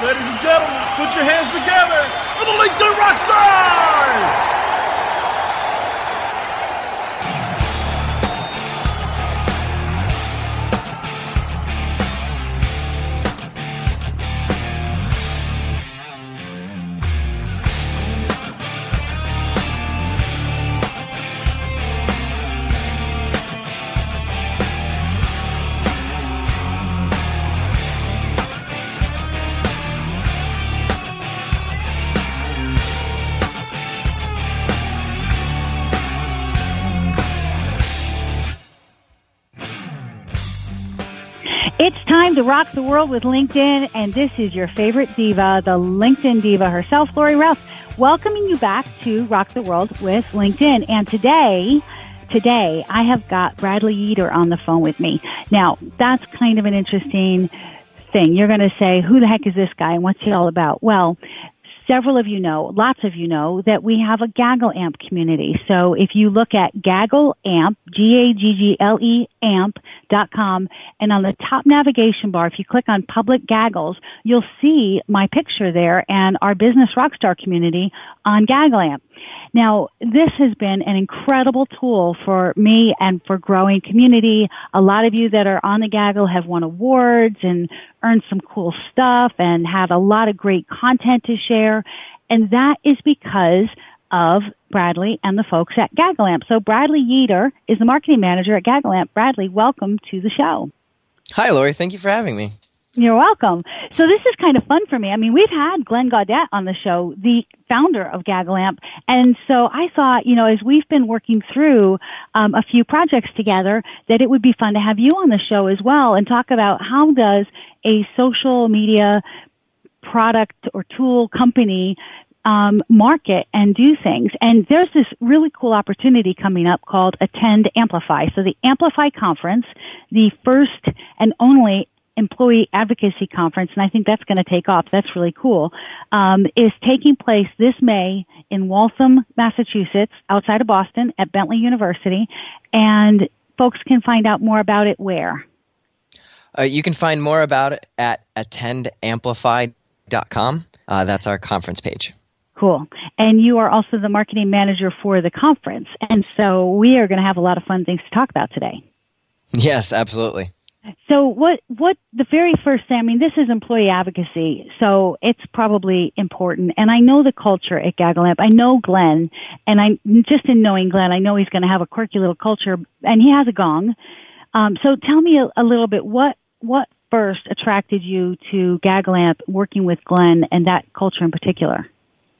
Ladies and gentlemen, put your hands together for the LinkedIn Rockstars! To rock the world with LinkedIn, and this is your favorite diva, the LinkedIn diva herself, Lori Ruff, welcoming you back to Rock the World with LinkedIn. And today, today, I have got Bradley Yeater on the phone with me. Now, that's kind of an interesting thing. You're going to say, who the heck is this guy and what's he all about? Well, several of you know, lots of you know, that we have a Gaggle AMP community. So if you look at Gaggle AMP, G-A-G-G-L-E AMP dot com, and on the top navigation bar, if you click on public Gaggles, you'll see my picture there and our business rockstar community on Gaggle AMP. Now, this has been an incredible tool for me and for growing community. A lot of you that are on the Gaggle have won awards and earned some cool stuff and have a lot of great content to share. And that is because of Bradley and the folks at GaggleAMP. So Bradley Yeater is the marketing manager at GaggleAMP. Bradley, welcome to the show. Hi, Lori. Thank you for having me. You're welcome. So this is kind of fun for me. I mean, we've had Glenn Gaudet on the show, the founder of GaggleAMP, and so I thought, you know, as we've been working through um, a few projects together, that it would be fun to have you on the show as well and talk about how does a social media product or tool company um, market and do things. And there's this really cool opportunity coming up called Attend Amplify. So the Amplify conference, the first and only employee advocacy conference, and I think that's going to take off. That's really cool. Um, is taking place this May in Waltham, Massachusetts, outside of Boston, at Bentley University, and folks can find out more about it where. Uh, you can find more about it at attendamplify.com. Uh, that's our conference page. Cool. And you are also the marketing manager for the conference. And so we are going to have a lot of fun things to talk about today. Yes, absolutely. So what, what the very first thing, I mean, this is employee advocacy, so it's probably important. And I know the culture at GaggleAMP. I know Glenn, and I, just in knowing Glenn, I know he's going to have a quirky little culture, and he has a gong. Um, so tell me a, a little bit, what, what first attracted you to GaggleAMP working with Glenn and that culture in particular?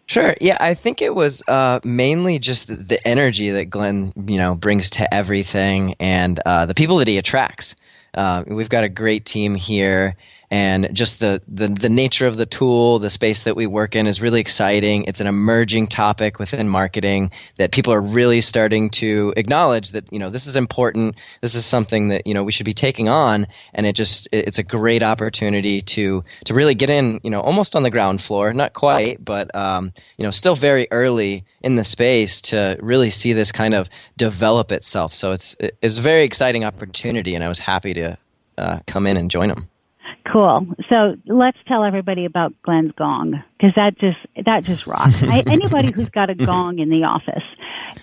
Sure. Yeah, I think it was uh, mainly just the, the, energy that Glenn, you know, brings to everything, and uh, the people that he attracts. Uh, we've got a great team here, and just the, the the nature of the tool, the space that we work in is really exciting. It's an emerging topic within marketing that people are really starting to acknowledge that you know this is important. This is something that you know we should be taking on, and it just it's a great opportunity to to really get in, you know, almost on the ground floor, not quite, but um, you know, still very early in the space to really see this kind of develop itself. So it's it's a very exciting opportunity, and I was happy to uh, come in and join them. Cool. So let's tell everybody about Glenn's gong because that just that just rocks. I, anybody who's got a gong in the office,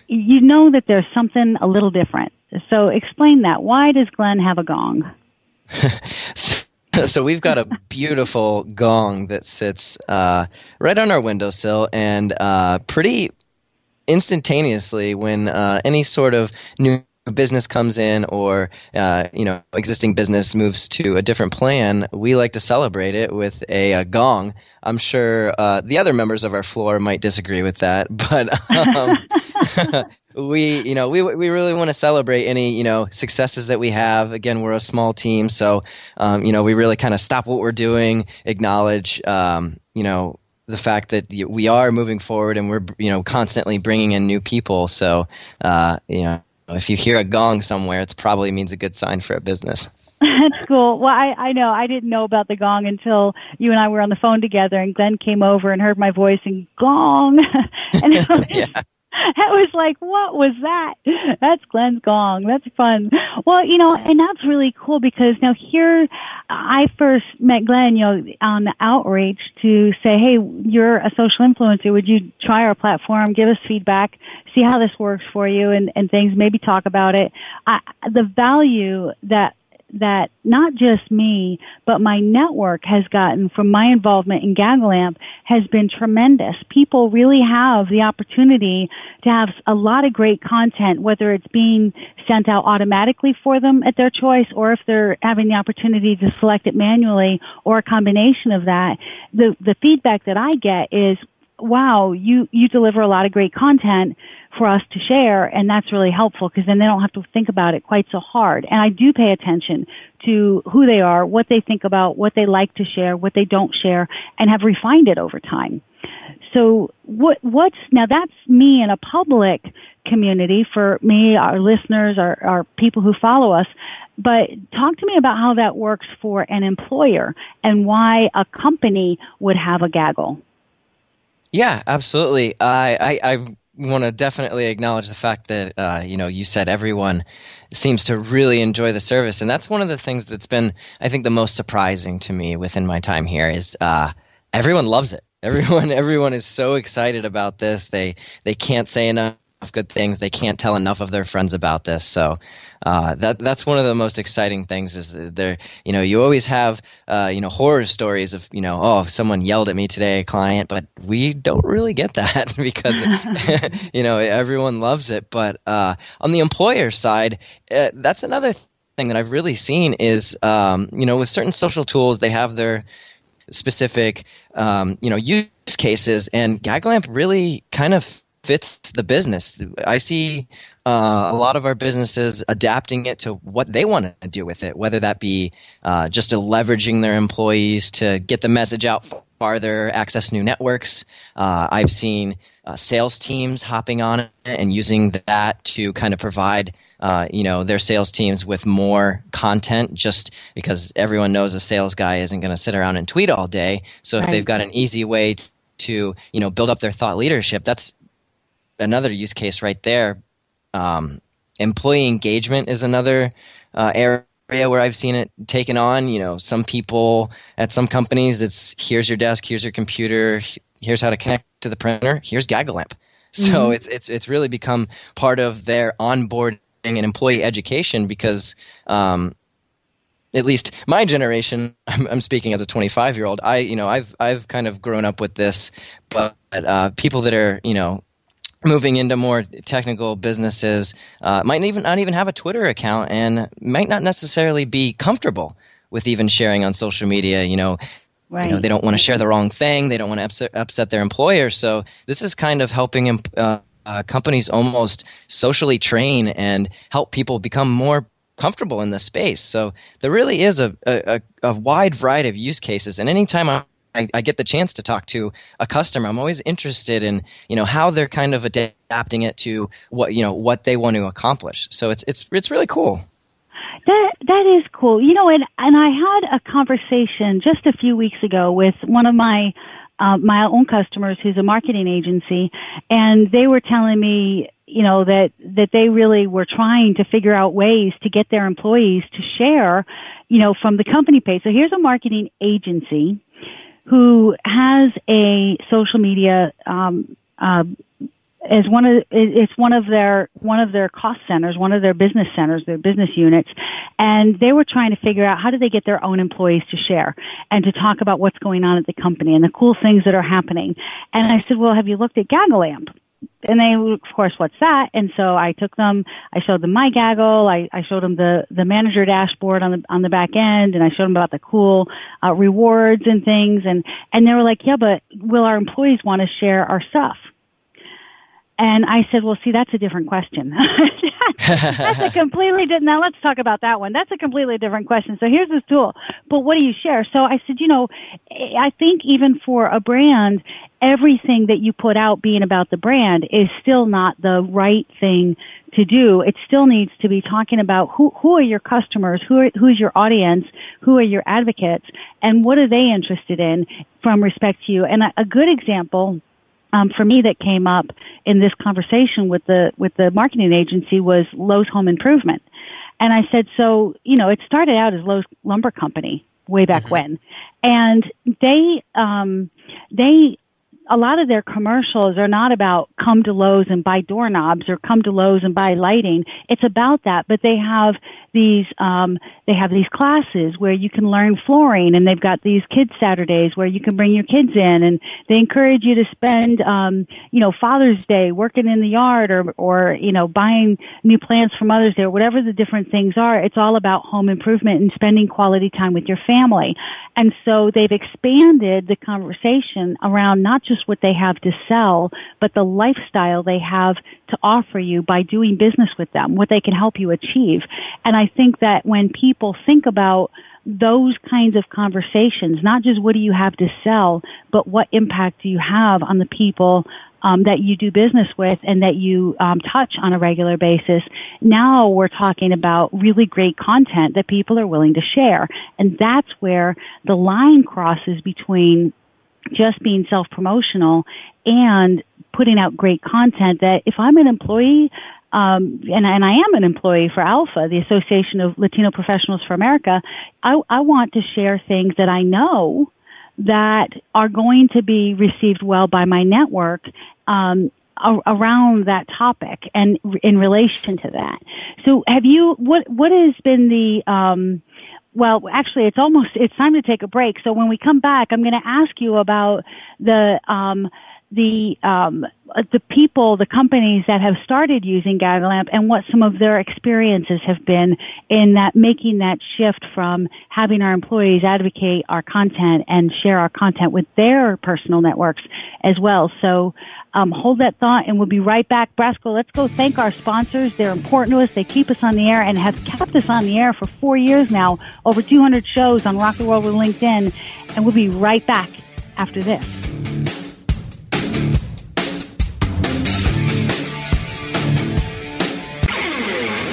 you know that there's something a little different. So explain that. Why does Glenn have a gong? so we've got a beautiful gong that sits uh, right on our windowsill and uh, pretty instantaneously when uh, any sort of new business comes in or uh, you know existing business moves to a different plan, we like to celebrate it with a, a gong. I'm sure uh, the other members of our floor might disagree with that, but um, we, you know, we we really want to celebrate any, you know, successes that we have. Again, we're a small team, so um, you know, we really kind of stop what we're doing, acknowledge, um, you know, the fact that we are moving forward and we're, you know, constantly bringing in new people. So, uh, you know, if you hear a gong somewhere, it probably means a good sign for a business. That's cool. Well, I, I know I didn't know about the gong until you and I were on the phone together, and Glenn came over and heard my voice and gong, and it was, yeah. I was like, what was that? That's Glenn's gong. That's fun. Well, you know, and that's really cool because now here, I first met Glenn, you know, on the outreach to say, hey, you're a social influencer. Would you try our platform? Give us feedback, see how this works for you and, and things, maybe talk about it. I, the value that that not just me, but my network has gotten from my involvement in GaggleAmp has been tremendous. People really have the opportunity to have a lot of great content, whether it's being sent out automatically for them at their choice or if they're having the opportunity to select it manually or a combination of that. The, the feedback that I get is, wow, you, you deliver a lot of great content for us to share and that's really helpful because then they don't have to think about it quite so hard. And I do pay attention to who they are, what they think about, what they like to share, what they don't share, and have refined it over time. So what, what's, now that's me in a public community for me, our listeners, our, our people who follow us. But talk to me about how that works for an employer and why a company would have a gaggle. Yeah, absolutely. I, I, I want to definitely acknowledge the fact that uh, you know you said everyone seems to really enjoy the service, and that's one of the things that's been I think the most surprising to me within my time here is uh, everyone loves it. Everyone everyone is so excited about this. They they can't say enough good things. They can't tell enough of their friends about this. So uh, that that's one of the most exciting things. Is there, you know, you always have uh, you know horror stories of you know oh someone yelled at me today, a client, but we don't really get that because you know everyone loves it. But uh, on the employer side, uh, that's another thing that I've really seen is um, you know with certain social tools they have their specific um, you know use cases and GaggleAmp really kind of fits the business. I see uh, a lot of our businesses adapting it to what they want to do with it, whether that be uh, just leveraging their employees to get the message out farther, access new networks. Uh, I've seen uh, sales teams hopping on it and using that to kind of provide. Uh, you know their sales teams with more content just because everyone knows a sales guy isn't going to sit around and tweet all day so if right. they've got an easy way to you know build up their thought leadership that's another use case right there. Um, employee engagement is another uh, area where I've seen it taken on. You know, some people at some companies, it's here's your desk, here's your computer, here's how to connect to the printer, here's GaggleAmp. So mm-hmm. it's it's it's really become part of their onboarding and employee education because. Um, at least my generation, I'm, I'm, speaking as a 25 year old. I, you know, I've I've kind of grown up with this, but uh, people that are, you know, moving into more technical businesses uh, might even not even have a Twitter account and might not necessarily be comfortable with even sharing on social media. You know, right. you know they don't want to share the wrong thing. They don't want to upset, upset their employer. So this is kind of helping uh, uh, companies almost socially train and help people become more comfortable in the space. So there really is a, a, a wide variety of use cases. And anytime I I, I, get the chance to talk to a customer, I'm always interested in you know how they're kind of adapting it to what you know what they want to accomplish. So it's it's it's really cool. That that is cool. You know, and and I had a conversation just a few weeks ago with one of my uh, my own customers who's a marketing agency, and they were telling me you know that that they really were trying to figure out ways to get their employees to share you know from the company page so here's a marketing agency who has a social media um, uh, as one of it's one of their one of their cost centers, one of their business centers, their business units, and they were trying to figure out how do they get their own employees to share and to talk about what's going on at the company and the cool things that are happening. And I said, well, have you looked at GaggleAmp? And they, of course, what's that? And so I took them, I showed them my gaggle, I, I showed them the, the manager dashboard on the, on the back end, and I showed them about the cool, uh, rewards and things, and, and they were like, yeah, but will our employees want to share our stuff? And I said, well, see, that's a different question. that's a completely different, now let's talk about that one. That's a completely different question. So here's this tool. But what do you share? So I said, you know, I think even for a brand, everything that you put out being about the brand is still not the right thing to do. It still needs to be talking about who, who are your customers, who are, who's your audience, who are your advocates, and what are they interested in from respect to you. And a, a good example um, for me that came up in this conversation with the with the marketing agency was Lowe's Home Improvement, and I said, so you know, it started out as Lowe's Lumber Company way back mm-hmm. when, and they um, they a lot of their commercials are not about come to Lowe's and buy doorknobs or come to Lowe's and buy lighting. It's about that, but they have these um, they have these classes where you can learn flooring, and they've got these kids Saturdays where you can bring your kids in, and they encourage you to spend um, you know Father's Day working in the yard or or you know buying new plants for Mother's Day or whatever the different things are. It's all about home improvement and spending quality time with your family, and so they've expanded the conversation around not just what they have to sell, but the lifestyle they have to offer you by doing business with them, what they can help you achieve. And I think that when people think about those kinds of conversations, not just what do you have to sell, but what impact do you have on the people um, that you do business with and that you um, touch on a regular basis. Now we're talking about really great content that people are willing to share, and that's where the line crosses between just being self promotional and putting out great content that if I'm an employee, um, and, and I am an employee for ALPFA, the Association of Latino Professionals for America, I, I want to share things that I know that are going to be received well by my network um, around that topic and in relation to that. So, have you what what has been the um, well, actually, it's almost it's time to take a break. So when we come back, I'm going to ask you about the um, the um, the people, the companies that have started using GaggleAMP and what some of their experiences have been in that making that shift from having our employees advocate our content and share our content with their personal networks as well. So um, hold that thought and we'll be right back. Brasco, let's go thank our sponsors. They're important to us. They keep us on the air and have kept us on the air for four years now, over 200 shows on Rock the World with LinkedIn. And we'll be right back after this.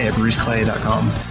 today at bruceclay.com.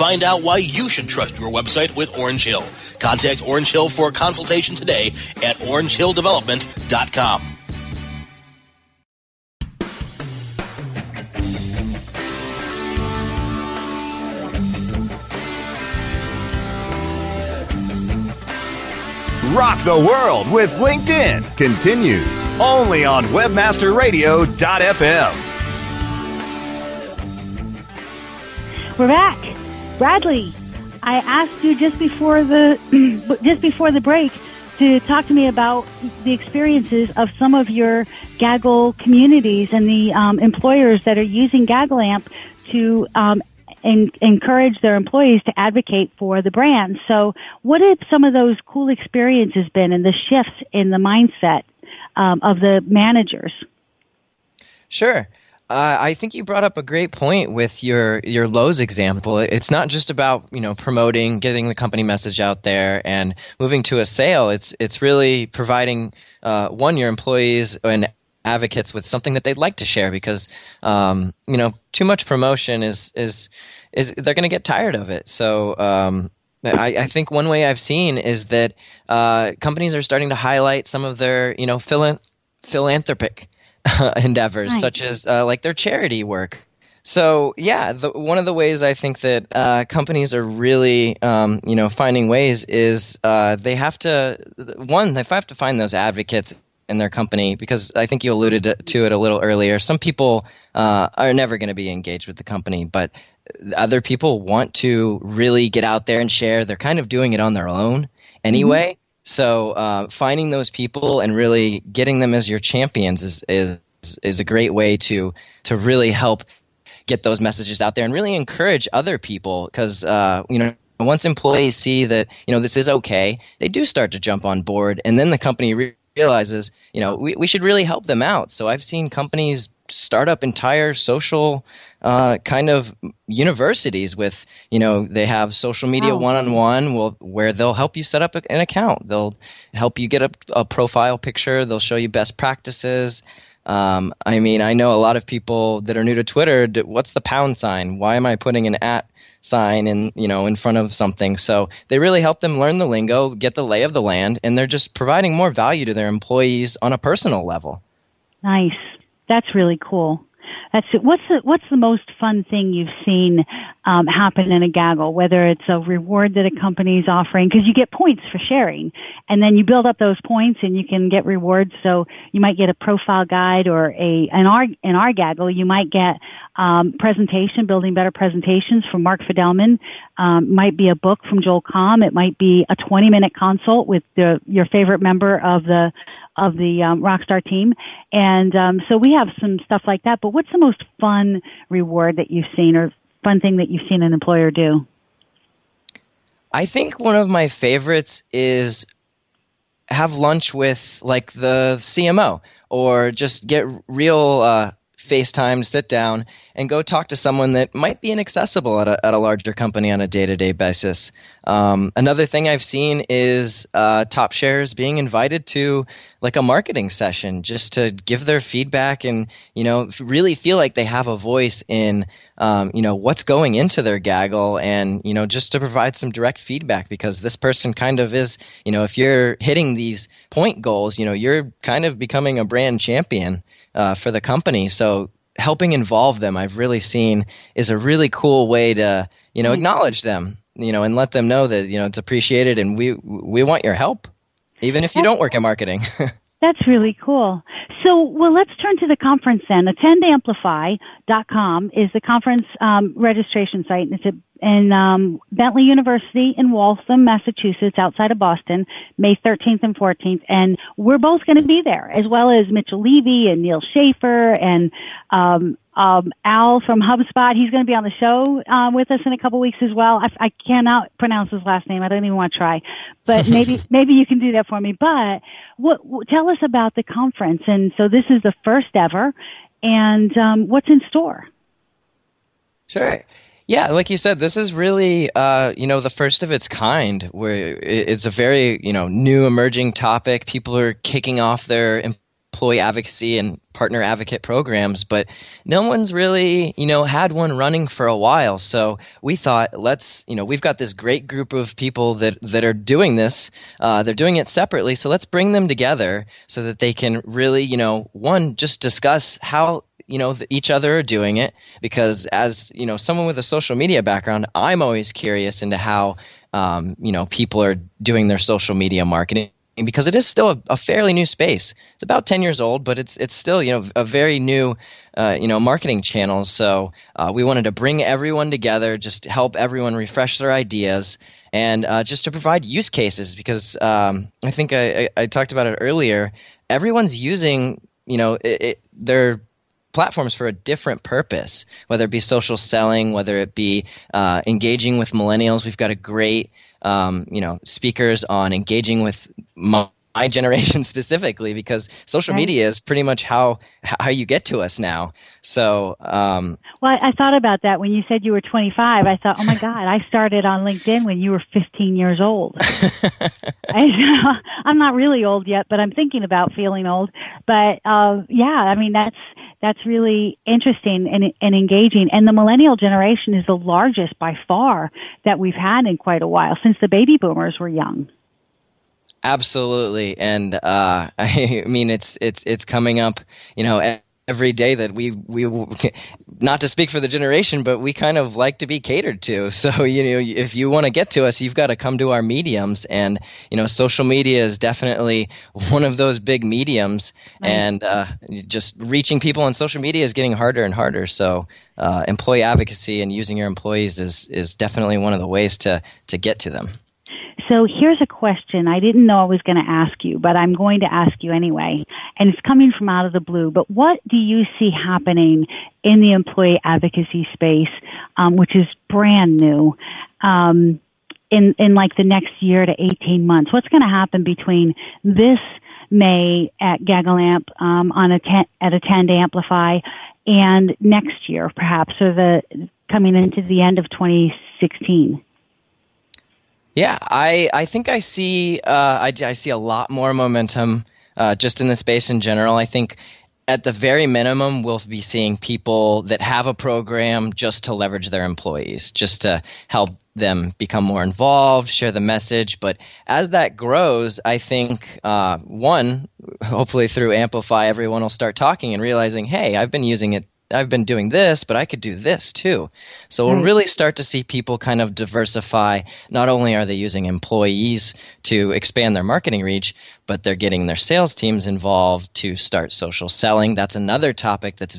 Find out why you should trust your website with Orange Hill. Contact Orange Hill for a consultation today at orangehilldevelopment.com. Rock the World with LinkedIn continues only on WebmasterRadio.fm. We're back. Bradley, I asked you just before the just before the break to talk to me about the experiences of some of your Gaggle communities and the um, employers that are using Gaggle Amp to um, en- encourage their employees to advocate for the brand. So, what have some of those cool experiences been, and the shifts in the mindset um, of the managers? Sure. Uh, I think you brought up a great point with your your Lowe's example. It's not just about you know promoting, getting the company message out there, and moving to a sale. It's it's really providing uh, one your employees and advocates with something that they'd like to share because um, you know too much promotion is is is they're going to get tired of it. So um, I, I, think one way I've seen is that uh, companies are starting to highlight some of their you know philanthropic endeavors, nice. such as uh, like their charity work. So yeah, the, one of the ways I think that uh, companies are really, um, you know, finding ways is uh, they have to one they have to find those advocates in their company because I think you alluded to it a little earlier. Some people uh, are never going to be engaged with the company, but other people want to really get out there and share. They're kind of doing it on their own anyway. Mm-hmm. So uh, finding those people and really getting them as your champions is is is a great way to to really help get those messages out there and really encourage other people because uh, you know once employees see that you know this is okay, they do start to jump on board, and then the company re- realizes you know we, we should really help them out. So I've seen companies start up entire social uh, kind of universities with you know they have social media one on one where they'll help you set up an account. They'll help you get a, a profile picture. They'll show you best practices. Um, i mean i know a lot of people that are new to twitter what's the pound sign? Why am i putting an at sign in you know in front of something? So they really help them learn the lingo get the lay of the land and they're just providing more value to their employees on a personal level. Nice that's really cool that's it. What's the what's the most fun thing you've seen um, happen in a gaggle? Whether it's a reward that a company's offering, because you get points for sharing, and then you build up those points, and you can get rewards. So you might get a profile guide or a in our in our gaggle, you might get um, presentation, building better presentations from Mark Fidelman. Um, might be a book from Joel Comm. It might be a 20 minute consult with the, your favorite member of the of the um, Rockstar team. And um, so we have some stuff like that. But what's the most fun reward that you've seen or fun thing that you've seen an employer do? I think one of my favorites is have lunch with like the CMO or just get real uh, FaceTime, sit down, and go talk to someone that might be inaccessible at a, at a larger company on a day to day basis. Um, another thing I've seen is uh, top shares being invited to like a marketing session just to give their feedback and you know really feel like they have a voice in um, you know what's going into their gaggle and you know just to provide some direct feedback because this person kind of is you know if you're hitting these point goals you know you're kind of becoming a brand champion uh, for the company. So helping involve them, I've really seen is a really cool way to you know mm-hmm. acknowledge them, you know, and let them know that you know it's appreciated and we we want your help, even if you don't work in marketing. That's really cool. So, well, let's turn to the conference then. AttendAmplify.com is the conference um, registration site, and it's at in um, Bentley University in Waltham, Massachusetts, outside of Boston, May 13th and 14th. And we're both going to be there, as well as Mitchell Levy and Neal Schaffer and um, um, Al from HubSpot. He's going to be on the show uh, with us in a couple weeks as well. I, I cannot pronounce his last name. I don't even want to try, but maybe maybe you can do that for me. But what, what, tell us about the conference. And so this is the first ever, and um, what's in store? Sure. Yeah, like you said, this is really, uh, you know, the first of its kind. Where it's a very, you know, new emerging topic. People are kicking off their employee advocacy and partner advocate programs, but no one's really, you know, had one running for a while. So we thought, let's, you know, we've got this great group of people that that are doing this. Uh, they're doing it separately, so let's bring them together so that they can really, you know, one just discuss how you know each other are doing it because as you know someone with a social media background i'm always curious into how um, you know people are doing their social media marketing because it is still a, a, fairly new space. It's about 10 years old, but it's it's still you know a very new uh, you know marketing channel. So uh, we wanted to bring everyone together, just help everyone refresh their ideas, and uh, just to provide use cases because um, I think I, I, I, talked about it earlier. Everyone's using you know it, it, their platforms for a different purpose, whether it be social selling, whether it be uh, engaging with millennials. We've got a great um, you know speakers on engaging with my, my generation specifically because social right. media is pretty much how how you get to us now. So, um, well, I thought about that when you said you were 25. I thought, oh my God, I started on LinkedIn when you were 15 years old. I, am not really old yet, but I'm thinking about feeling old. But uh, yeah, I mean that's that's really interesting and, and engaging. And the millennial generation is the largest by far that we've had in quite a while since the baby boomers were young. Absolutely, and uh, I mean it's it's it's coming up, you know every day that we we not to speak for the generation, but we kind of like to be catered to. So you know, if you want to get to us, you've got to come to our mediums, and you know, social media is definitely one of those big mediums, and uh, just reaching people on social media is getting harder and harder. So uh, employee advocacy and using your employees is is definitely one of the ways to to get to them. So here's a question I didn't know I was going to ask you, but I'm going to ask you anyway. And it's coming from out of the blue. But what do you see happening in the employee advocacy space, um, which is brand new? Um, in, in like the next year to 18 months, what's going to happen between this May at GaggleAmp um, on ten, at Attend Amplify and next year, perhaps, or the coming into the end of 2016? Yeah, I, I think I see uh, I, I see a lot more momentum uh, just in the space in general. I think at the very minimum, we'll be seeing people that have a program just to leverage their employees, just to help them become more involved, share the message. But as that grows, I think uh, one, hopefully through Amplify, everyone will start talking and realizing, hey, I've been using it I've been doing this, but I could do this too. So we'll hmm. really start to see people kind of diversify. Not only are they using employees to expand their marketing reach, but they're getting their sales teams involved to start social selling. That's another topic that's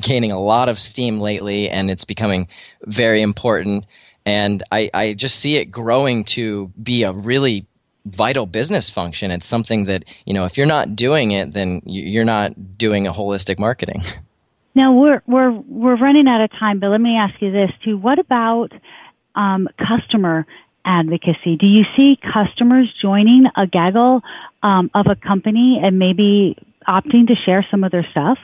gaining a lot of steam lately, and it's becoming very important. And I, I just see it growing to be a really vital business function. It's something that, you know, if you're not doing it, then you're not doing a holistic marketing. Now we're we're we're running out of time, but let me ask you this too: What about um, customer advocacy? Do you see customers joining a gaggle um, of a company and maybe opting to share some of their stuff?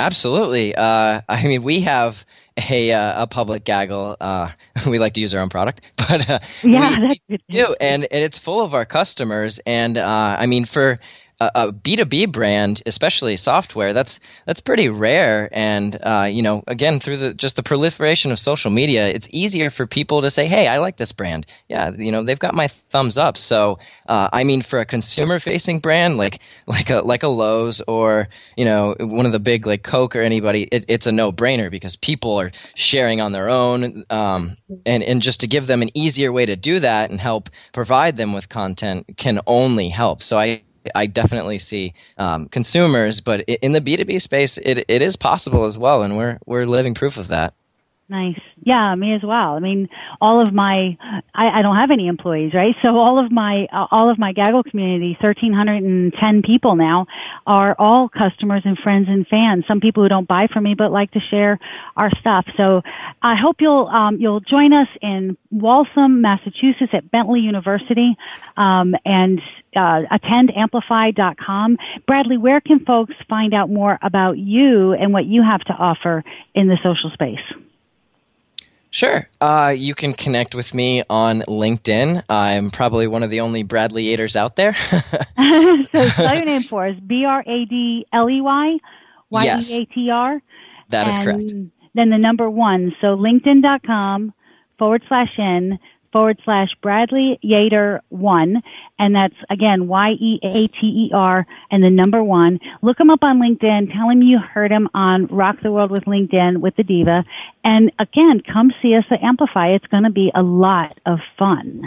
Absolutely. Uh, I mean, we have a uh, a public gaggle. Uh, we like to use our own product, but uh, yeah, we, we do, and, and it's full of our customers. And uh, I mean, for a B2B brand, especially software, that's that's pretty rare. And uh, you know, again, through the just the proliferation of social media, it's easier for people to say, "Hey, I like this brand." Yeah, you know, they've got my thumbs up. So, uh, I mean, for a consumer-facing brand like like a like a Lowe's or you know one of the big like Coke or anybody, it, it's a no-brainer because people are sharing on their own, um, and and just to give them an easier way to do that and help provide them with content can only help. So I I definitely see um, consumers, but in the B two B space, it it is possible as well, and we're we're living proof of that. Nice. Yeah, me as well. I mean, all of my, I, I don't have any employees, right? So all of my, uh, all of my Gaggle community, 1,310 people now, are all customers and friends and fans. Some people who don't buy from me, but like to share our stuff. So I hope you'll, um, you'll join us in Waltham, Massachusetts at Bentley University, um, and, uh, attendamplify.com. Bradley, where can folks find out more about you and what you have to offer in the social space? Sure. Uh, you can connect with me on LinkedIn. I'm probably one of the only Bradley Yeaters out there. so spell your name for us. B R A D L E Y Y E A T R. That is correct. Then the number one. So LinkedIn.com forward slash N forward slash Bradley Yeater one. And that's again, Y-E-A-T-E-R and the number one. Look him up on LinkedIn. Tell him you heard him on Rock the World with LinkedIn with the Diva. And again, come see us at Amplify. It's going to be a lot of fun.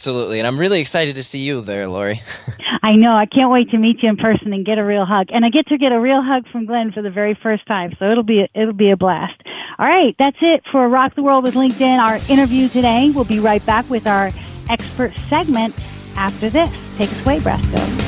Absolutely, and I'm really excited to see you there, Lori. I know. I can't wait to meet you in person and get a real hug. And I get to get a real hug from Glenn for the very first time, so it'll be a, it'll be a blast. All right, that's it for Rock the World with LinkedIn. Our interview today. We'll be right back with our expert segment after this. Take us away, Brasco.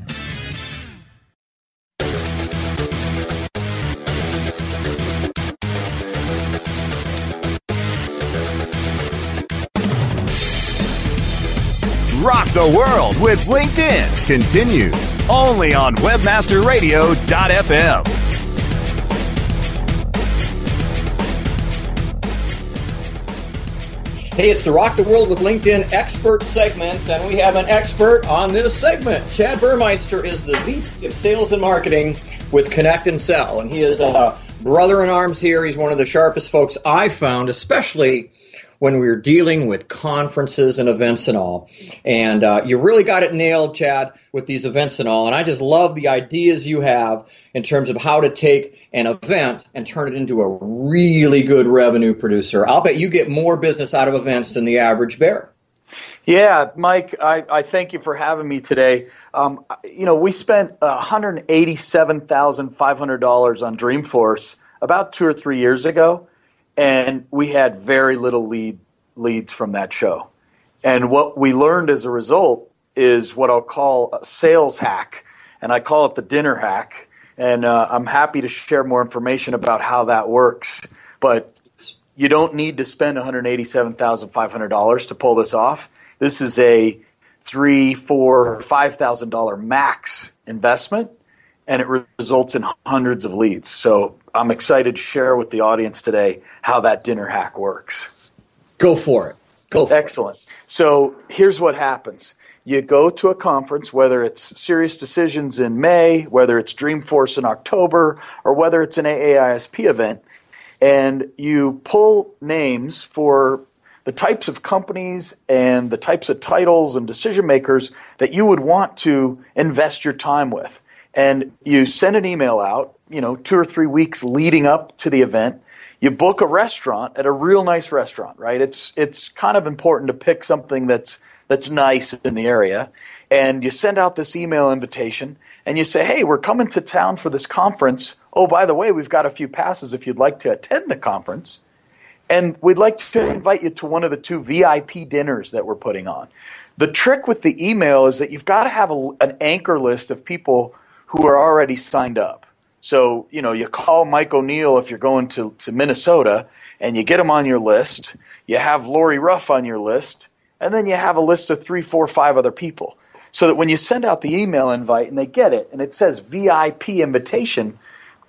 Rock the World with LinkedIn continues only on WebmasterRadio.fm. Hey, it's the Rock the World with LinkedIn expert segments, and we have an expert on this segment. Chad Burmeister is the VP of Sales and Marketing with ConnectAndSell, and he is a brother in arms here. He's one of the sharpest folks I've found, especially when we were dealing with conferences and events and all. And uh, you really got it nailed, Chad, with these events and all. And I just love the ideas you have in terms of how to take an event and turn it into a really good revenue producer. I'll bet you get more business out of events than the average bear. Yeah, Mike, I, I thank you for having me today. Um, you know, we spent $187,500 on Dreamforce about two or three years ago and we had very little lead leads from that show. And what we learned as a result is what I'll call a sales hack, and I call it the dinner hack. And uh, I'm happy to share more information about how that works. But you don't need to spend $187,500 to pull this off. This is a three, four, five thousand dollar max investment, and it results in hundreds of leads. So I'm excited to share with the audience today how that dinner hack works. Go for it. Go for Excellent. It. So here's what happens. You go to a conference, whether it's SiriusDecisions in May, whether it's Dreamforce in October, or whether it's an AAISP event, and you pull names for the types of companies and the types of titles and decision makers that you would want to invest your time with. And you send an email out you know, two or three weeks leading up to the event. You book a restaurant at a real nice restaurant, right? It's it's kind of important to pick something that's that's nice in the area, and you send out this email invitation, and you say, "Hey, we're coming to town for this conference. Oh, by the way, we've got a few passes if you'd like to attend the conference." And we'd like to invite you to one of the two VIP dinners that we're putting on. The trick with the email is that you've got to have a, an anchor list of people who are already signed up. So, you know, you call Mike O'Neill if you're going to, to Minnesota and you get him on your list. You have Lori Ruff on your list, and then you have a list of three, four, five other people. so that when you send out the email invite and they get it and it says VIP invitation,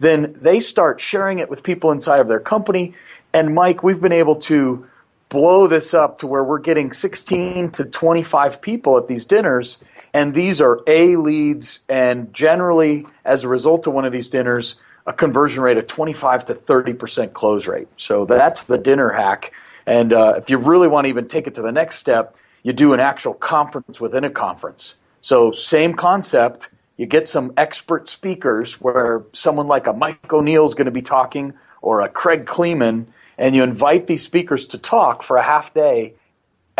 then they start sharing it with people inside of their company. And Mike, we've been able to blow this up to where we're getting 16 to 25 people at these dinners. And these are A leads, and generally, as a result of one of these dinners, a conversion rate of 25 to 30% close rate. So that's the dinner hack. And uh, if you really want to even take it to the next step, you do an actual conference within a conference. So, same concept. You get some expert speakers where someone like a Mike O'Neill is going to be talking or a Craig Kleeman, and you invite these speakers to talk for a half day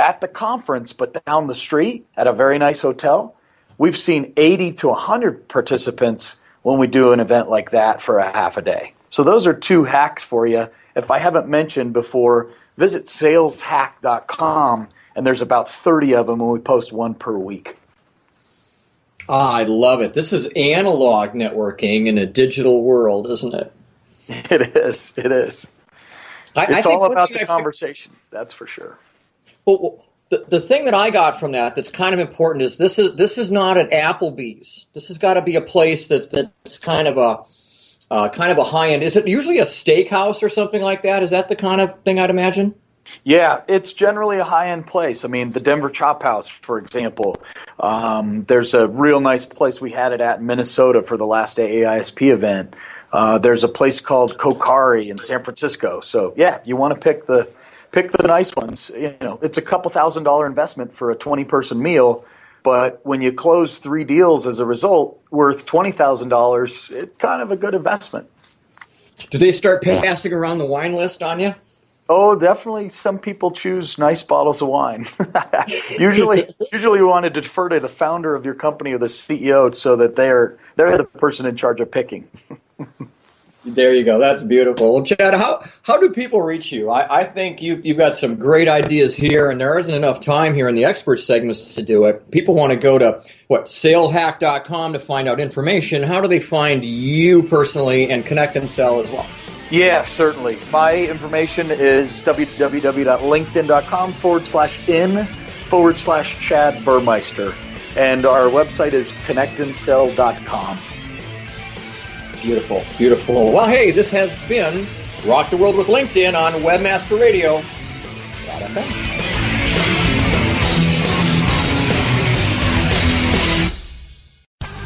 at the conference, but down the street at a very nice hotel. We've seen 80 to 100 participants when we do an event like that for a half a day. So, those are two hacks for you. If I haven't mentioned before, visit saleshack.com and there's about 30 of them and we post one per week. Ah, I love it. This is analog networking in a digital world, isn't it? It is. It is. I, it's I all about the conversation. That's for sure. Well, the, the thing that I got from that that's kind of important is this is this is not an Applebee's. This has got to be a place that that's kind of a uh, kind of a high end. Is it usually a steakhouse or something like that? Is that the kind of thing I'd imagine? Yeah, it's generally a high end place. I mean, the Denver Chop House, for example. Um, there's a real nice place we had it at in Minnesota for the last AAISP event. Uh, there's a place called Kokkari in San Francisco. So yeah, you want to pick the pick the nice ones. You know, it's a couple thousand dollar investment for a 20 person meal, but when you close three deals as a result worth $20,000, it's kind of a good investment. Do they start passing around the wine list on you? Oh, definitely. Some people choose nice bottles of wine. usually, usually you want to defer to the founder of your company or the CEO so that they're they're the person in charge of picking. There you go. That's beautiful. Well, Chad, how how do people reach you? I, I think you you've got some great ideas here, and there isn't enough time here in the expert segments to do it. People want to go to what saleshack.com to find out information. How do they find you personally and ConnectAndSell as well? Yeah, certainly. My information is www.linkedin.com forward slash in forward slash Chad Burmeister. And our website is connectandsell.com. Beautiful, beautiful. Well, hey, this has been Rock the World with LinkedIn on Webmaster Radio.